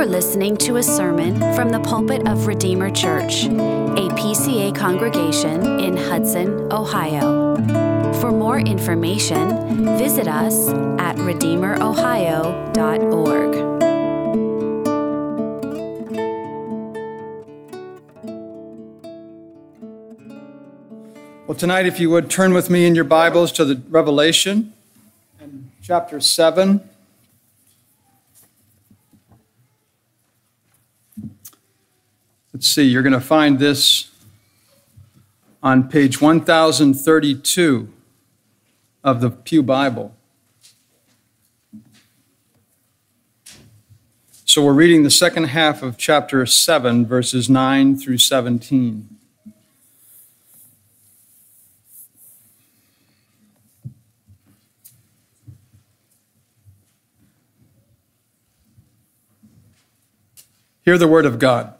are listening to a sermon from the pulpit of Redeemer Church, a PCA congregation in Hudson, Ohio. For more information, visit us at redeemerohio.org. Well, tonight, if you would turn with me in your Bibles to the Revelation, chapter 7. Let's see, you're going to find this on page 1032 of the Pew Bible. So we're reading the second half of chapter 7, verses 9 through 17. Hear the word of God.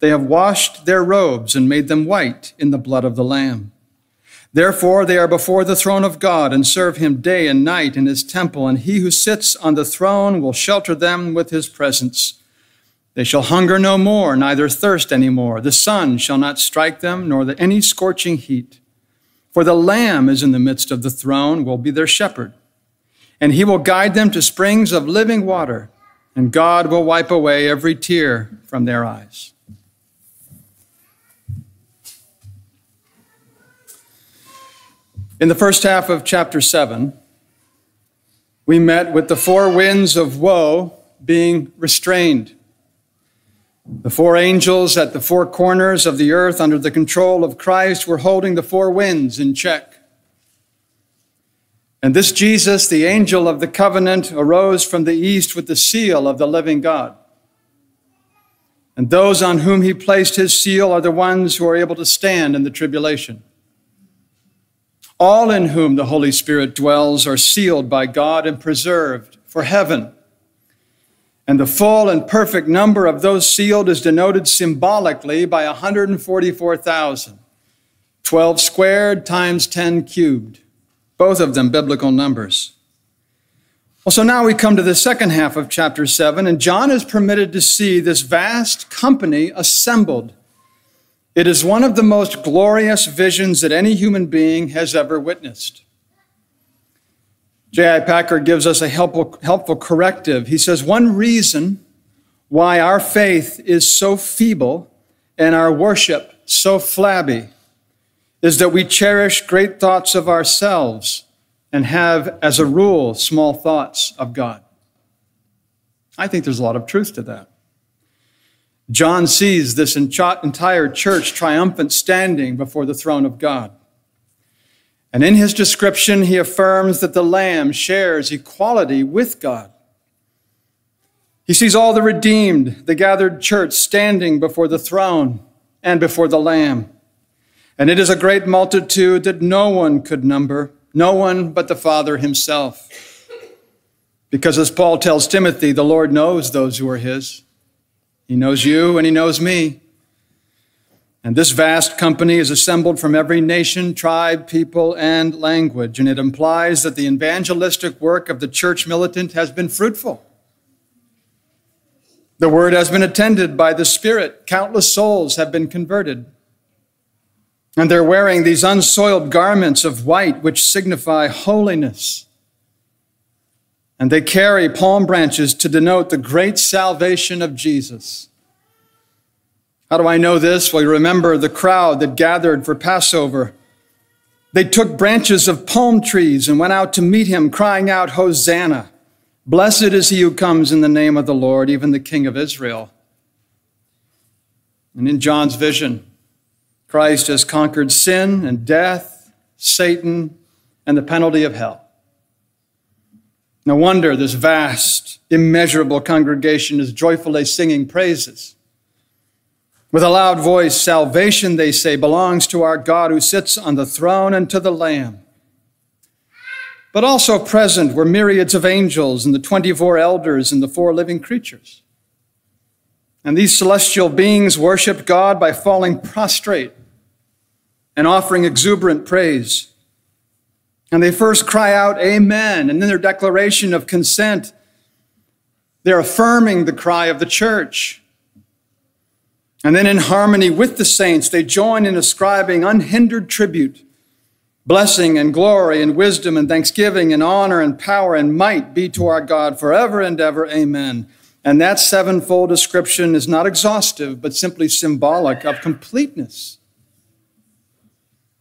They have washed their robes and made them white in the blood of the Lamb. Therefore, they are before the throne of God and serve him day and night in his temple, and he who sits on the throne will shelter them with his presence. They shall hunger no more, neither thirst any more. The sun shall not strike them, nor the, any scorching heat. For the Lamb is in the midst of the throne, will be their shepherd and he will guide them to springs of living water, and God will wipe away every tear from their eyes. In the first half of chapter 7, we met with the four winds of woe being restrained. The four angels at the four corners of the earth, under the control of Christ, were holding the four winds in check. And this Jesus, the angel of the covenant, arose from the east with the seal of the living God. And those on whom he placed his seal are the ones who are able to stand in the tribulation. All in whom the Holy Spirit dwells are sealed by God and preserved for heaven. And the full and perfect number of those sealed is denoted symbolically by 144,000, 12 squared times 10 cubed both of them biblical numbers. Well, so now we come to the second half of chapter 7, and John is permitted to see this vast company assembled. It is one of the most glorious visions that any human being has ever witnessed. J.I. Packer gives us a helpful, helpful corrective. He says, One reason why our faith is so feeble and our worship so flabby is that we cherish great thoughts of ourselves and have, as a rule, small thoughts of God. I think there's a lot of truth to that. John sees this entire church triumphant standing before the throne of God. And in his description, he affirms that the Lamb shares equality with God. He sees all the redeemed, the gathered church, standing before the throne and before the Lamb. And it is a great multitude that no one could number, no one but the Father himself. Because as Paul tells Timothy, the Lord knows those who are his. He knows you and he knows me. And this vast company is assembled from every nation, tribe, people, and language. And it implies that the evangelistic work of the church militant has been fruitful. The word has been attended by the Spirit. Countless souls have been converted. And they're wearing these unsoiled garments of white, which signify holiness. And they carry palm branches to denote the great salvation of Jesus. How do I know this? Well, you remember the crowd that gathered for Passover. They took branches of palm trees and went out to meet him, crying out, Hosanna! Blessed is he who comes in the name of the Lord, even the King of Israel. And in John's vision, Christ has conquered sin and death, Satan, and the penalty of hell. No wonder this vast, immeasurable congregation is joyfully singing praises. With a loud voice, salvation, they say, belongs to our God who sits on the throne and to the Lamb. But also present were myriads of angels and the 24 elders and the four living creatures. And these celestial beings worshiped God by falling prostrate and offering exuberant praise. And they first cry out, Amen. And then their declaration of consent, they're affirming the cry of the church. And then, in harmony with the saints, they join in ascribing unhindered tribute, blessing and glory and wisdom and thanksgiving and honor and power and might be to our God forever and ever. Amen. And that sevenfold description is not exhaustive, but simply symbolic of completeness.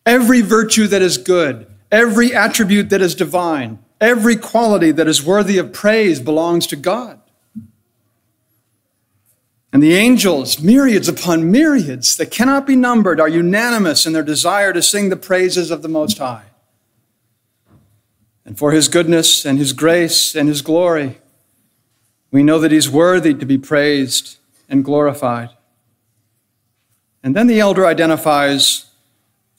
Every virtue that is good, every attribute that is divine, every quality that is worthy of praise belongs to God. And the angels, myriads upon myriads that cannot be numbered, are unanimous in their desire to sing the praises of the Most High. And for his goodness and his grace and his glory, we know that he's worthy to be praised and glorified. And then the elder identifies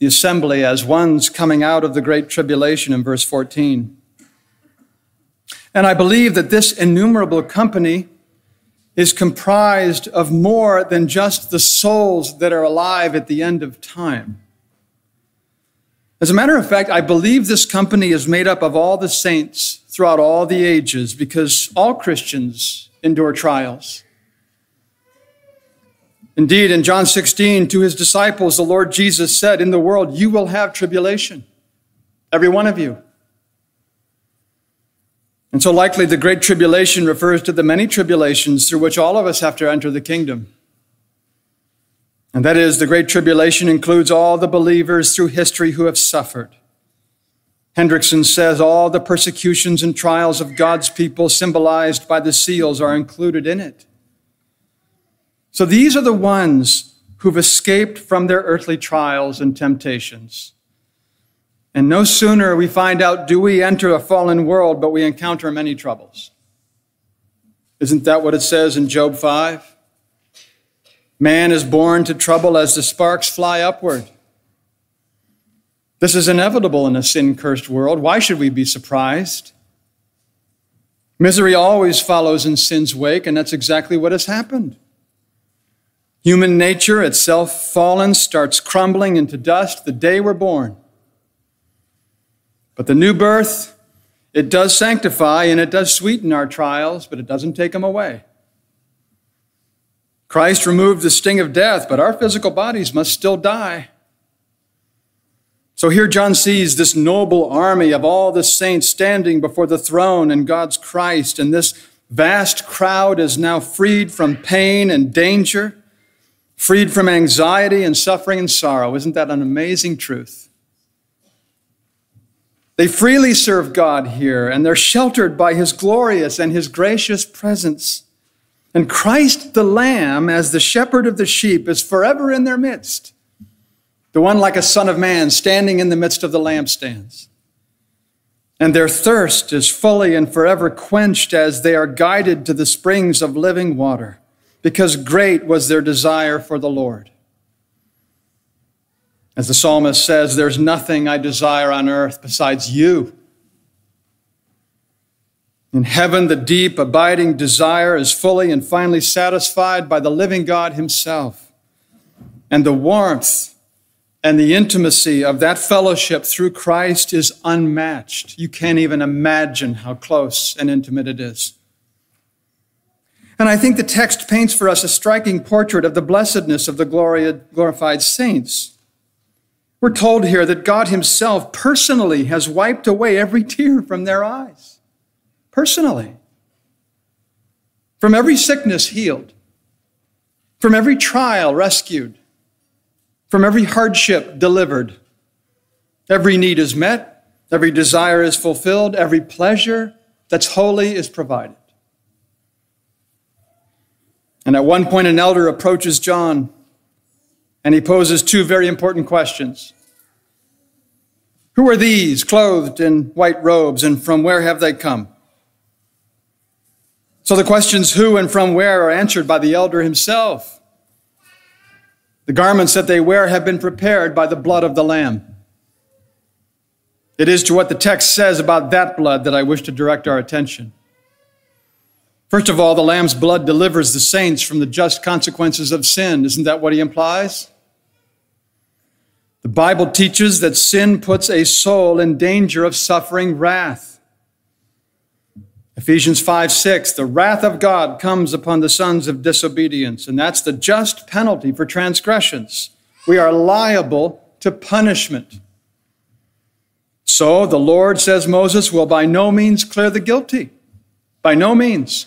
the assembly as ones coming out of the great tribulation in verse 14. And I believe that this innumerable company is comprised of more than just the souls that are alive at the end of time. As a matter of fact, I believe this company is made up of all the saints throughout all the ages because all Christians endure trials. Indeed, in John 16, to his disciples, the Lord Jesus said, In the world you will have tribulation, every one of you. And so, likely, the Great Tribulation refers to the many tribulations through which all of us have to enter the kingdom. And that is, the Great Tribulation includes all the believers through history who have suffered. Hendriksen says all the persecutions and trials of God's people symbolized by the seals are included in it. So these are the ones who've escaped from their earthly trials and temptations. And no sooner we find out do we enter a fallen world, but we encounter many troubles. Isn't that what it says in Job 5? Man is born to trouble as the sparks fly upward. This is inevitable in a sin cursed world. Why should we be surprised? Misery always follows in sin's wake, and that's exactly what has happened. Human nature, itself fallen, starts crumbling into dust the day we're born. But the new birth, it does sanctify and it does sweeten our trials, but it doesn't take them away. Christ removed the sting of death, but our physical bodies must still die. So here John sees this noble army of all the saints standing before the throne and God's Christ, and this vast crowd is now freed from pain and danger, freed from anxiety and suffering and sorrow. Isn't that an amazing truth? They freely serve God here, and they're sheltered by his glorious and his gracious presence. And Christ the Lamb, as the shepherd of the sheep, is forever in their midst. The one like a son of man standing in the midst of the lampstands. And their thirst is fully and forever quenched as they are guided to the springs of living water, because great was their desire for the Lord. As the psalmist says, there's nothing I desire on earth besides you. In heaven, the deep, abiding desire is fully and finally satisfied by the living God Himself. And the warmth and the intimacy of that fellowship through Christ is unmatched. You can't even imagine how close and intimate it is. And I think the text paints for us a striking portrait of the blessedness of the glorified saints. We're told here that God Himself personally has wiped away every tear from their eyes. Personally. From every sickness healed, from every trial rescued, from every hardship delivered. Every need is met, every desire is fulfilled, every pleasure that's holy is provided. And at one point, an elder approaches John and he poses two very important questions. Who are these clothed in white robes and from where have they come? So the questions who and from where are answered by the elder himself. The garments that they wear have been prepared by the blood of the Lamb. It is to what the text says about that blood that I wish to direct our attention. First of all, the Lamb's blood delivers the saints from the just consequences of sin. Isn't that what he implies? The Bible teaches that sin puts a soul in danger of suffering wrath. Ephesians 5 6, the wrath of God comes upon the sons of disobedience, and that's the just penalty for transgressions. We are liable to punishment. So the Lord, says Moses, will by no means clear the guilty. By no means.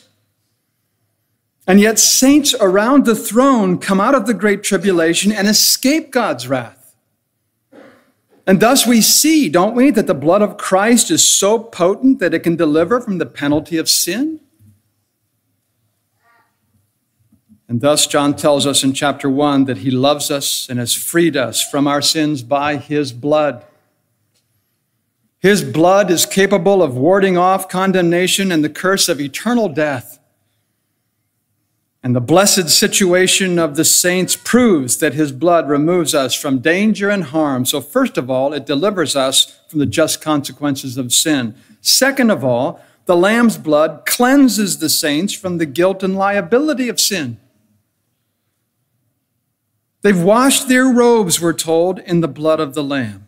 And yet, saints around the throne come out of the great tribulation and escape God's wrath. And thus we see, don't we, that the blood of Christ is so potent that it can deliver from the penalty of sin? And thus, John tells us in chapter 1 that he loves us and has freed us from our sins by his blood. His blood is capable of warding off condemnation and the curse of eternal death. And the blessed situation of the saints proves that his blood removes us from danger and harm. So, first of all, it delivers us from the just consequences of sin. Second of all, the Lamb's blood cleanses the saints from the guilt and liability of sin. They've washed their robes, we're told, in the blood of the Lamb.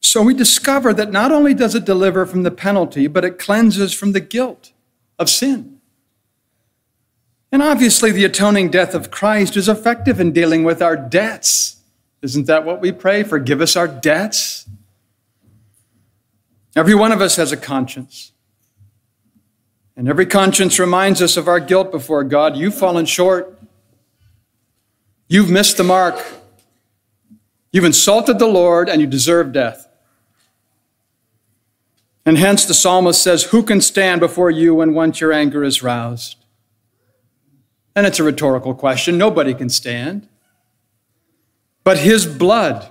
So we discover that not only does it deliver from the penalty, but it cleanses from the guilt of sin. And obviously, the atoning death of Christ is effective in dealing with our debts. Isn't that what we pray? Forgive us our debts. Every one of us has a conscience. And every conscience reminds us of our guilt before God. You've fallen short. You've missed the mark. You've insulted the Lord and you deserve death. And hence the psalmist says, Who can stand before you when once your anger is roused? And it's a rhetorical question. Nobody can stand. But his blood,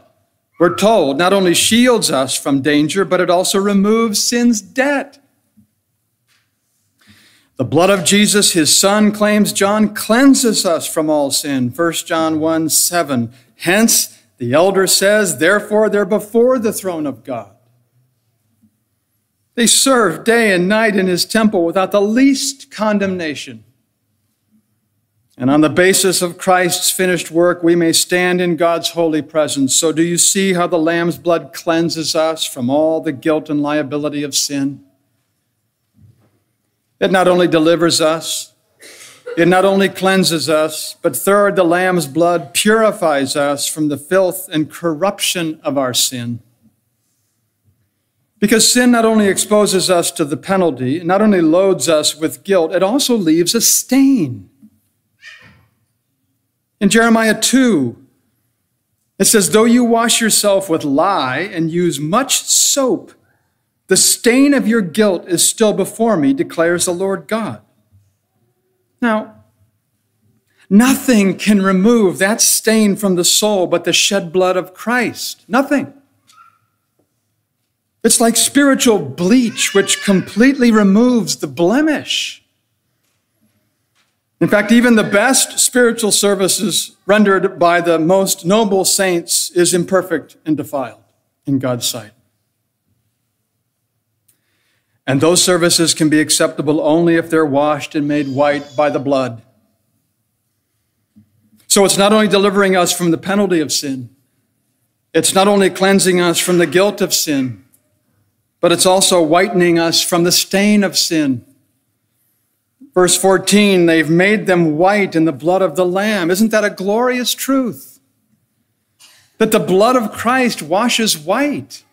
we're told, not only shields us from danger, but it also removes sin's debt. The blood of Jesus, his son, claims John, cleanses us from all sin. 1 John 1 7. Hence, the elder says, therefore, they're before the throne of God. They serve day and night in his temple without the least condemnation. And on the basis of Christ's finished work, we may stand in God's holy presence. So, do you see how the Lamb's blood cleanses us from all the guilt and liability of sin? It not only delivers us, it not only cleanses us, but third, the Lamb's blood purifies us from the filth and corruption of our sin. Because sin not only exposes us to the penalty, not only loads us with guilt, it also leaves a stain. In Jeremiah 2, it says, Though you wash yourself with lye and use much soap, the stain of your guilt is still before me, declares the Lord God. Now, nothing can remove that stain from the soul but the shed blood of Christ. Nothing. It's like spiritual bleach, which completely removes the blemish. In fact, even the best spiritual services rendered by the most noble saints is imperfect and defiled in God's sight. And those services can be acceptable only if they're washed and made white by the blood. So it's not only delivering us from the penalty of sin, it's not only cleansing us from the guilt of sin, but it's also whitening us from the stain of sin Verse 14, they've made them white in the blood of the Lamb. Isn't that a glorious truth? That the blood of Christ washes white.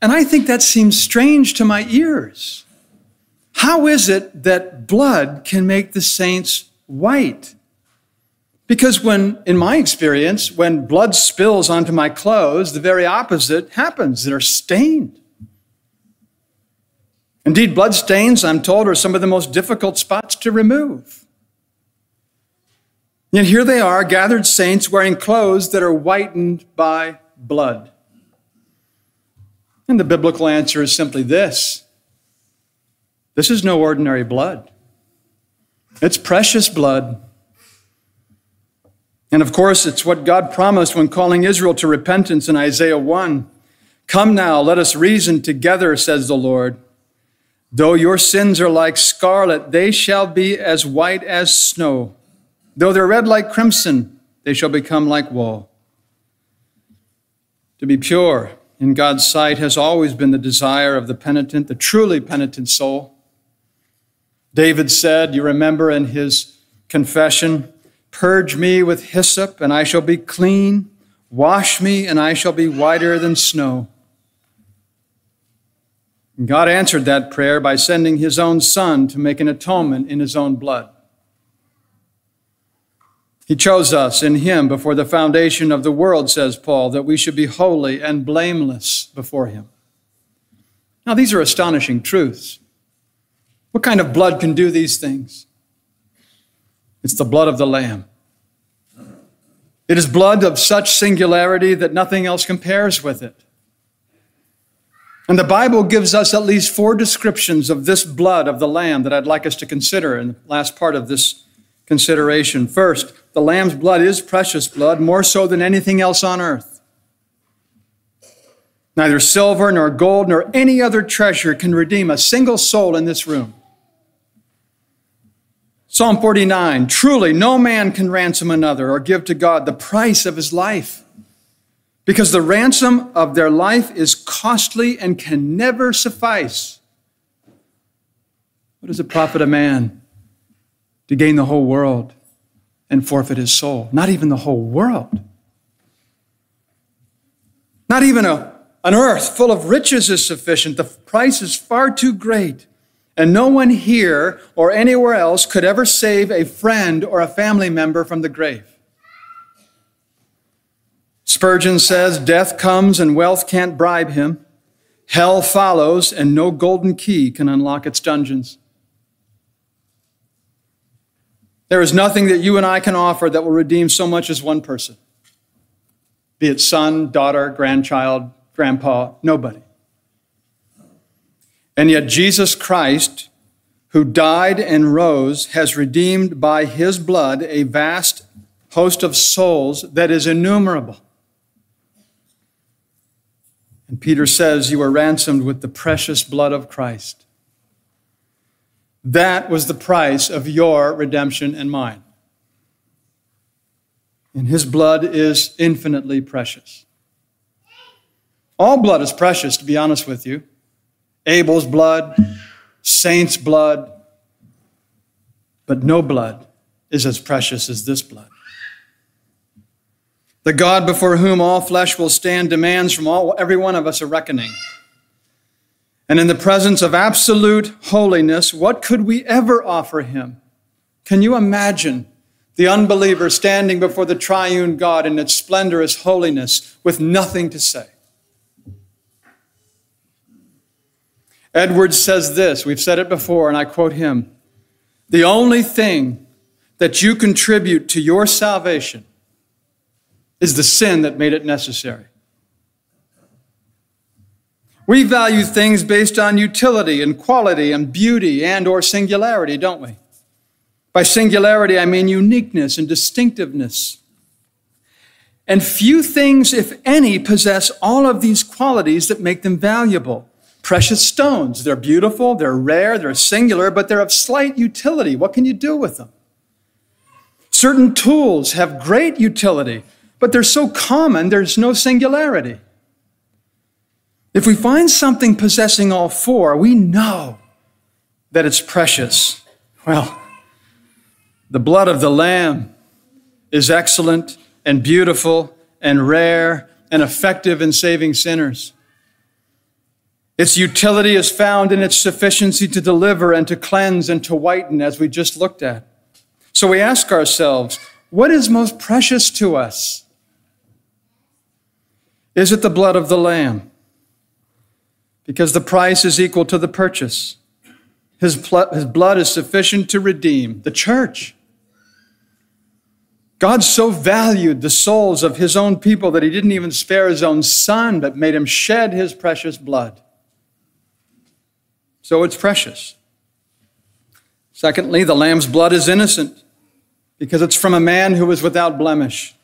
And I think that seems strange to my ears. How is it that blood can make the saints white? Because when, in my experience, when blood spills onto my clothes, the very opposite happens. They're stained. Indeed, blood stains, I'm told, are some of the most difficult spots to remove. Yet here they are, gathered saints wearing clothes that are whitened by blood. And the biblical answer is simply this this is no ordinary blood, it's precious blood. And of course, it's what God promised when calling Israel to repentance in Isaiah 1. Come now, let us reason together, says the Lord. Though your sins are like scarlet, they shall be as white as snow. Though they're red like crimson, they shall become like wool. To be pure in God's sight has always been the desire of the penitent, the truly penitent soul. David said, you remember in his confession, Purge me with hyssop, and I shall be clean. Wash me, and I shall be whiter than snow. God answered that prayer by sending his own Son to make an atonement in his own blood. He chose us in him before the foundation of the world, says Paul, that we should be holy and blameless before him. Now, these are astonishing truths. What kind of blood can do these things? It's the blood of the Lamb. It is blood of such singularity that nothing else compares with it. And the Bible gives us at least four descriptions of this blood of the Lamb that I'd like us to consider in the last part of this consideration. First, the Lamb's blood is precious blood, more so than anything else on earth. Neither silver nor gold nor any other treasure can redeem a single soul in this room. Psalm 49 Truly, no man can ransom another or give to God the price of his life, because the ransom of their life is costly and can never suffice. What does it profit a man to gain the whole world and forfeit his soul? Not even the whole world. Not even a, an earth full of riches is sufficient. The price is far too great. And no one here or anywhere else could ever save a friend or a family member from the grave. Spurgeon says, Death comes and wealth can't bribe him. Hell follows, and no golden key can unlock its dungeons. There is nothing that you and I can offer that will redeem so much as one person be it son, daughter, grandchild, grandpa, nobody. And yet, Jesus Christ, who died and rose, has redeemed by his blood a vast host of souls that is innumerable. And Peter says, You were ransomed with the precious blood of Christ. That was the price of your redemption and mine. And his blood is infinitely precious. All blood is precious, to be honest with you. Abel's blood, saints' blood, but no blood is as precious as this blood. The God before whom all flesh will stand demands from all, every one of us a reckoning. And in the presence of absolute holiness, what could we ever offer him? Can you imagine the unbeliever standing before the triune God in its splendorous holiness with nothing to say? Edwards says this, we've said it before, and I quote him The only thing that you contribute to your salvation is the sin that made it necessary. We value things based on utility and quality and beauty and or singularity, don't we? By singularity I mean uniqueness and distinctiveness. And few things if any possess all of these qualities that make them valuable precious stones. They're beautiful, they're rare, they're singular, but they're of slight utility. What can you do with them? Certain tools have great utility, but they're so common, there's no singularity. If we find something possessing all four, we know that it's precious. Well, the blood of the Lamb is excellent and beautiful and rare and effective in saving sinners. Its utility is found in its sufficiency to deliver and to cleanse and to whiten, as we just looked at. So we ask ourselves, what is most precious to us? Is it the blood of the Lamb? Because the price is equal to the purchase. His, pl- his blood is sufficient to redeem the church. God so valued the souls of his own people that he didn't even spare his own son, but made him shed his precious blood. So it's precious. Secondly, the lamb's blood is innocent because it's from a man who was without blemish.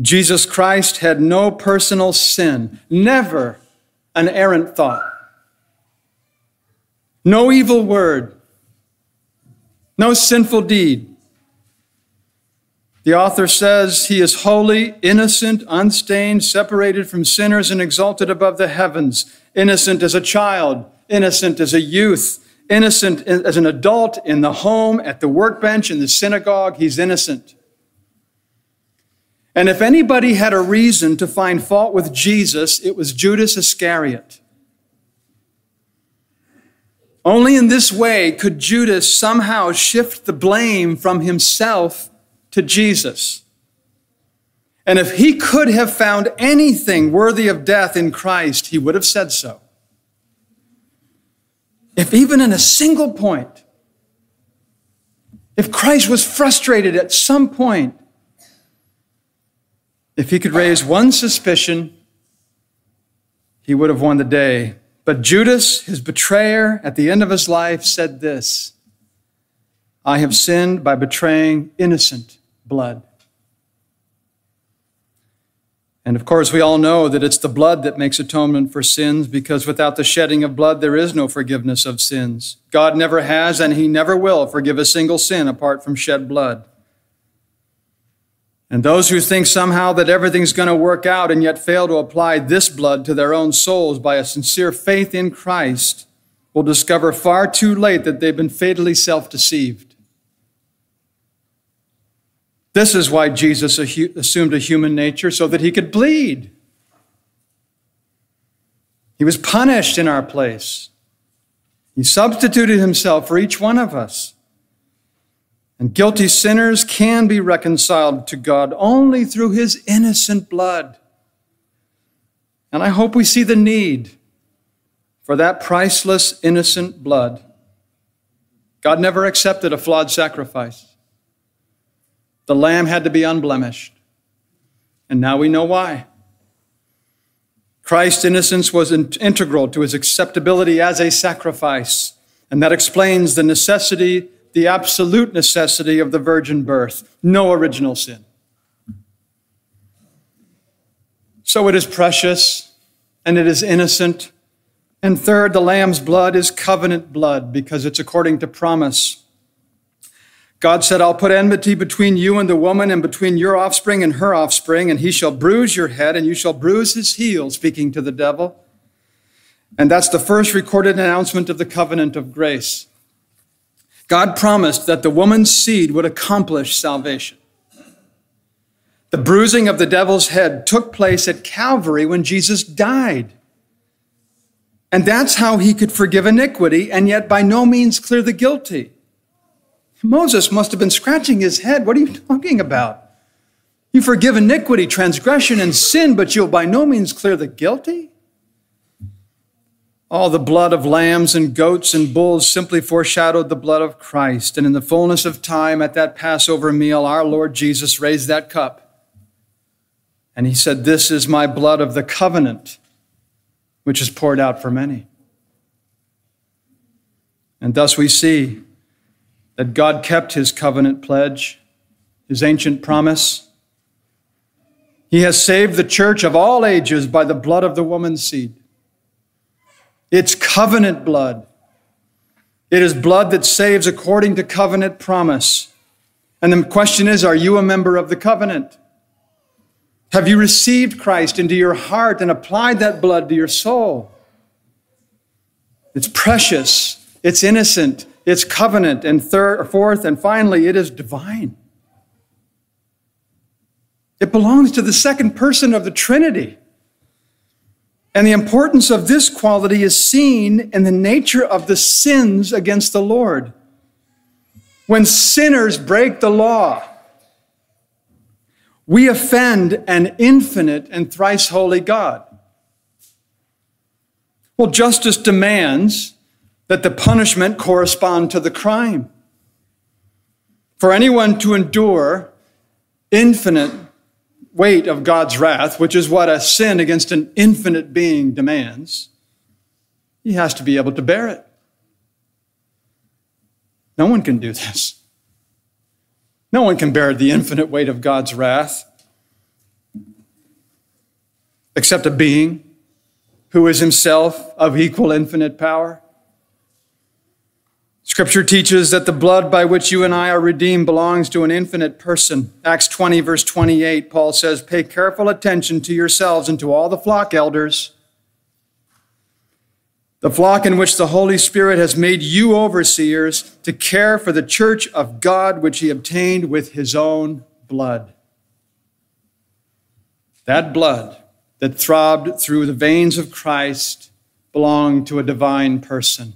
Jesus Christ had no personal sin, never an errant thought, no evil word, no sinful deed. The author says he is holy, innocent, unstained, separated from sinners, and exalted above the heavens, innocent as a child, innocent as a youth, innocent as an adult in the home, at the workbench, in the synagogue. He's innocent. And if anybody had a reason to find fault with Jesus, it was Judas Iscariot. Only in this way could Judas somehow shift the blame from himself to Jesus. And if he could have found anything worthy of death in Christ, he would have said so. If even in a single point, if Christ was frustrated at some point, if he could raise one suspicion, he would have won the day. But Judas, his betrayer, at the end of his life said this I have sinned by betraying innocent blood. And of course, we all know that it's the blood that makes atonement for sins because without the shedding of blood, there is no forgiveness of sins. God never has and He never will forgive a single sin apart from shed blood. And those who think somehow that everything's going to work out and yet fail to apply this blood to their own souls by a sincere faith in Christ will discover far too late that they've been fatally self deceived. This is why Jesus assumed a human nature so that he could bleed. He was punished in our place. He substituted himself for each one of us. And guilty sinners can be reconciled to God only through his innocent blood. And I hope we see the need for that priceless, innocent blood. God never accepted a flawed sacrifice. The lamb had to be unblemished. And now we know why. Christ's innocence was integral to his acceptability as a sacrifice. And that explains the necessity, the absolute necessity of the virgin birth. No original sin. So it is precious and it is innocent. And third, the lamb's blood is covenant blood because it's according to promise. God said, I'll put enmity between you and the woman, and between your offspring and her offspring, and he shall bruise your head, and you shall bruise his heel, speaking to the devil. And that's the first recorded announcement of the covenant of grace. God promised that the woman's seed would accomplish salvation. The bruising of the devil's head took place at Calvary when Jesus died. And that's how he could forgive iniquity and yet by no means clear the guilty. Moses must have been scratching his head. What are you talking about? You forgive iniquity, transgression, and sin, but you'll by no means clear the guilty? All the blood of lambs and goats and bulls simply foreshadowed the blood of Christ. And in the fullness of time, at that Passover meal, our Lord Jesus raised that cup. And he said, This is my blood of the covenant, which is poured out for many. And thus we see that God kept his covenant pledge, his ancient promise. He has saved the church of all ages by the blood of the woman's seed. It's covenant blood. It is blood that saves according to covenant promise. And the question is are you a member of the covenant? Have you received Christ into your heart and applied that blood to your soul? It's precious, it's innocent, it's covenant, and third, fourth, and finally, it is divine. It belongs to the second person of the Trinity. And the importance of this quality is seen in the nature of the sins against the Lord. When sinners break the law, we offend an infinite and thrice holy God. Well, justice demands that the punishment correspond to the crime. For anyone to endure infinite weight of God's wrath, which is what a sin against an infinite being demands, he has to be able to bear it. No one can do this. No one can bear the infinite weight of God's wrath except a being who is himself of equal infinite power. Scripture teaches that the blood by which you and I are redeemed belongs to an infinite person. Acts 20, verse 28, Paul says, Pay careful attention to yourselves and to all the flock elders the flock in which the Holy Spirit has made you overseers to care for the church of God, which he obtained with his own blood. That blood that throbbed through the veins of Christ belonged to a divine person.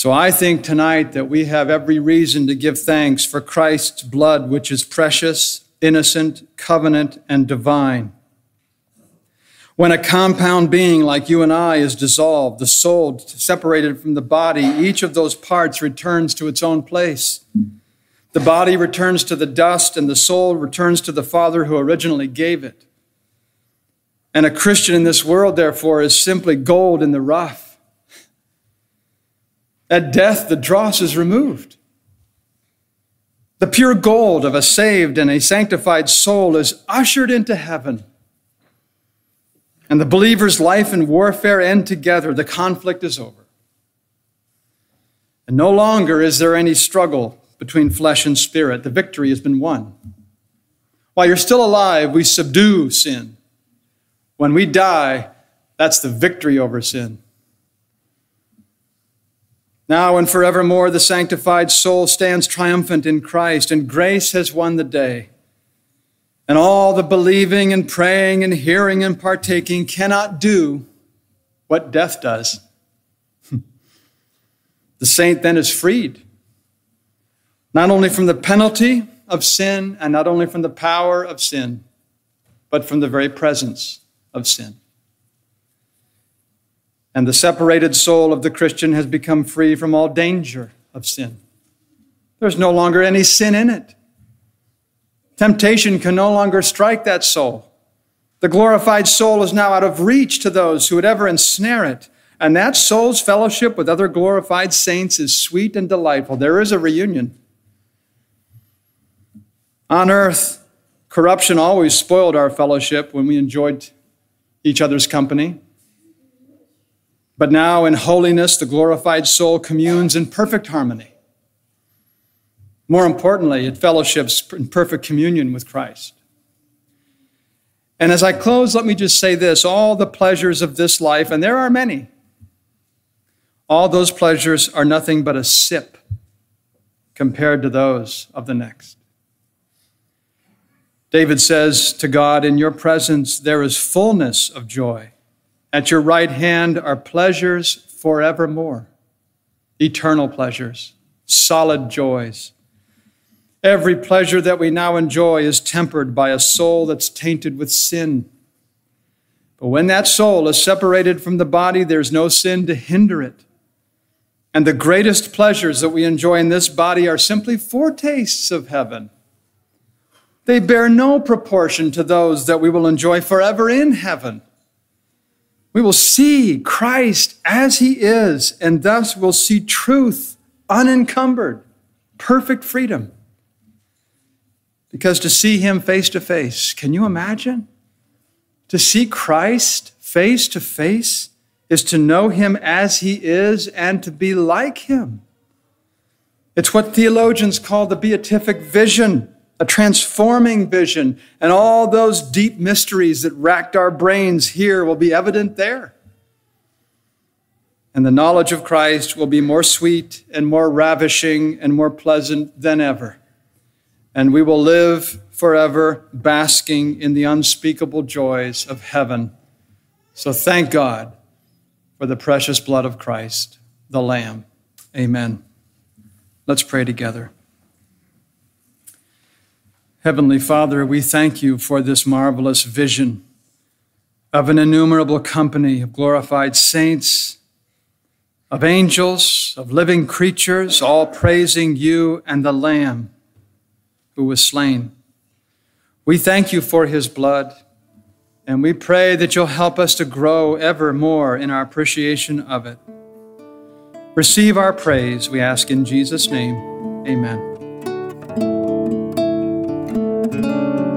So I think tonight that we have every reason to give thanks for Christ's blood, which is precious, innocent, covenant, and divine. When a compound being like you and I is dissolved, the soul separated from the body, each of those parts returns to its own place. The body returns to the dust, and the soul returns to the Father who originally gave it. And a Christian in this world, therefore, is simply gold in the rough. At death, the dross is removed. The pure gold of a saved and a sanctified soul is ushered into heaven and the believer's life and warfare end together, the conflict is over. And no longer is there any struggle between flesh and spirit. The victory has been won. While you're still alive, we subdue sin. When we die, that's the victory over sin. Now and forevermore, the sanctified soul stands triumphant in Christ, and grace has won the day. And all the believing and praying and hearing and partaking cannot do what death does. the saint then is freed, not only from the penalty of sin and not only from the power of sin, but from the very presence of sin. And the separated soul of the Christian has become free from all danger of sin. There's no longer any sin in it. Temptation can no longer strike that soul. The glorified soul is now out of reach to those who would ever ensnare it. And that soul's fellowship with other glorified saints is sweet and delightful. There is a reunion. On earth, corruption always spoiled our fellowship when we enjoyed each other's company. But now, in holiness, the glorified soul communes in perfect harmony. More importantly, it fellowships in perfect communion with Christ. And as I close, let me just say this all the pleasures of this life, and there are many, all those pleasures are nothing but a sip compared to those of the next. David says to God, In your presence there is fullness of joy. At your right hand are pleasures forevermore, eternal pleasures, solid joys. Every pleasure that we now enjoy is tempered by a soul that's tainted with sin. But when that soul is separated from the body, there's no sin to hinder it. And the greatest pleasures that we enjoy in this body are simply foretastes of heaven. They bear no proportion to those that we will enjoy forever in heaven. We will see Christ as he is, and thus will see truth unencumbered, perfect freedom. Because to see him face to face, can you imagine? To see Christ face to face is to know him as he is and to be like him. It's what theologians call the beatific vision, a transforming vision. And all those deep mysteries that racked our brains here will be evident there. And the knowledge of Christ will be more sweet and more ravishing and more pleasant than ever and we will live forever basking in the unspeakable joys of heaven. So thank God for the precious blood of Christ, the Lamb. Amen. Let's pray together. Heavenly Father, we thank you for this marvelous vision of an innumerable company of glorified saints, of angels, of living creatures, all praising you and the Lamb who was slain. We thank you for his blood, and we pray that you'll help us to grow ever more in our appreciation of it. Receive our praise, we ask in Jesus' name. Amen.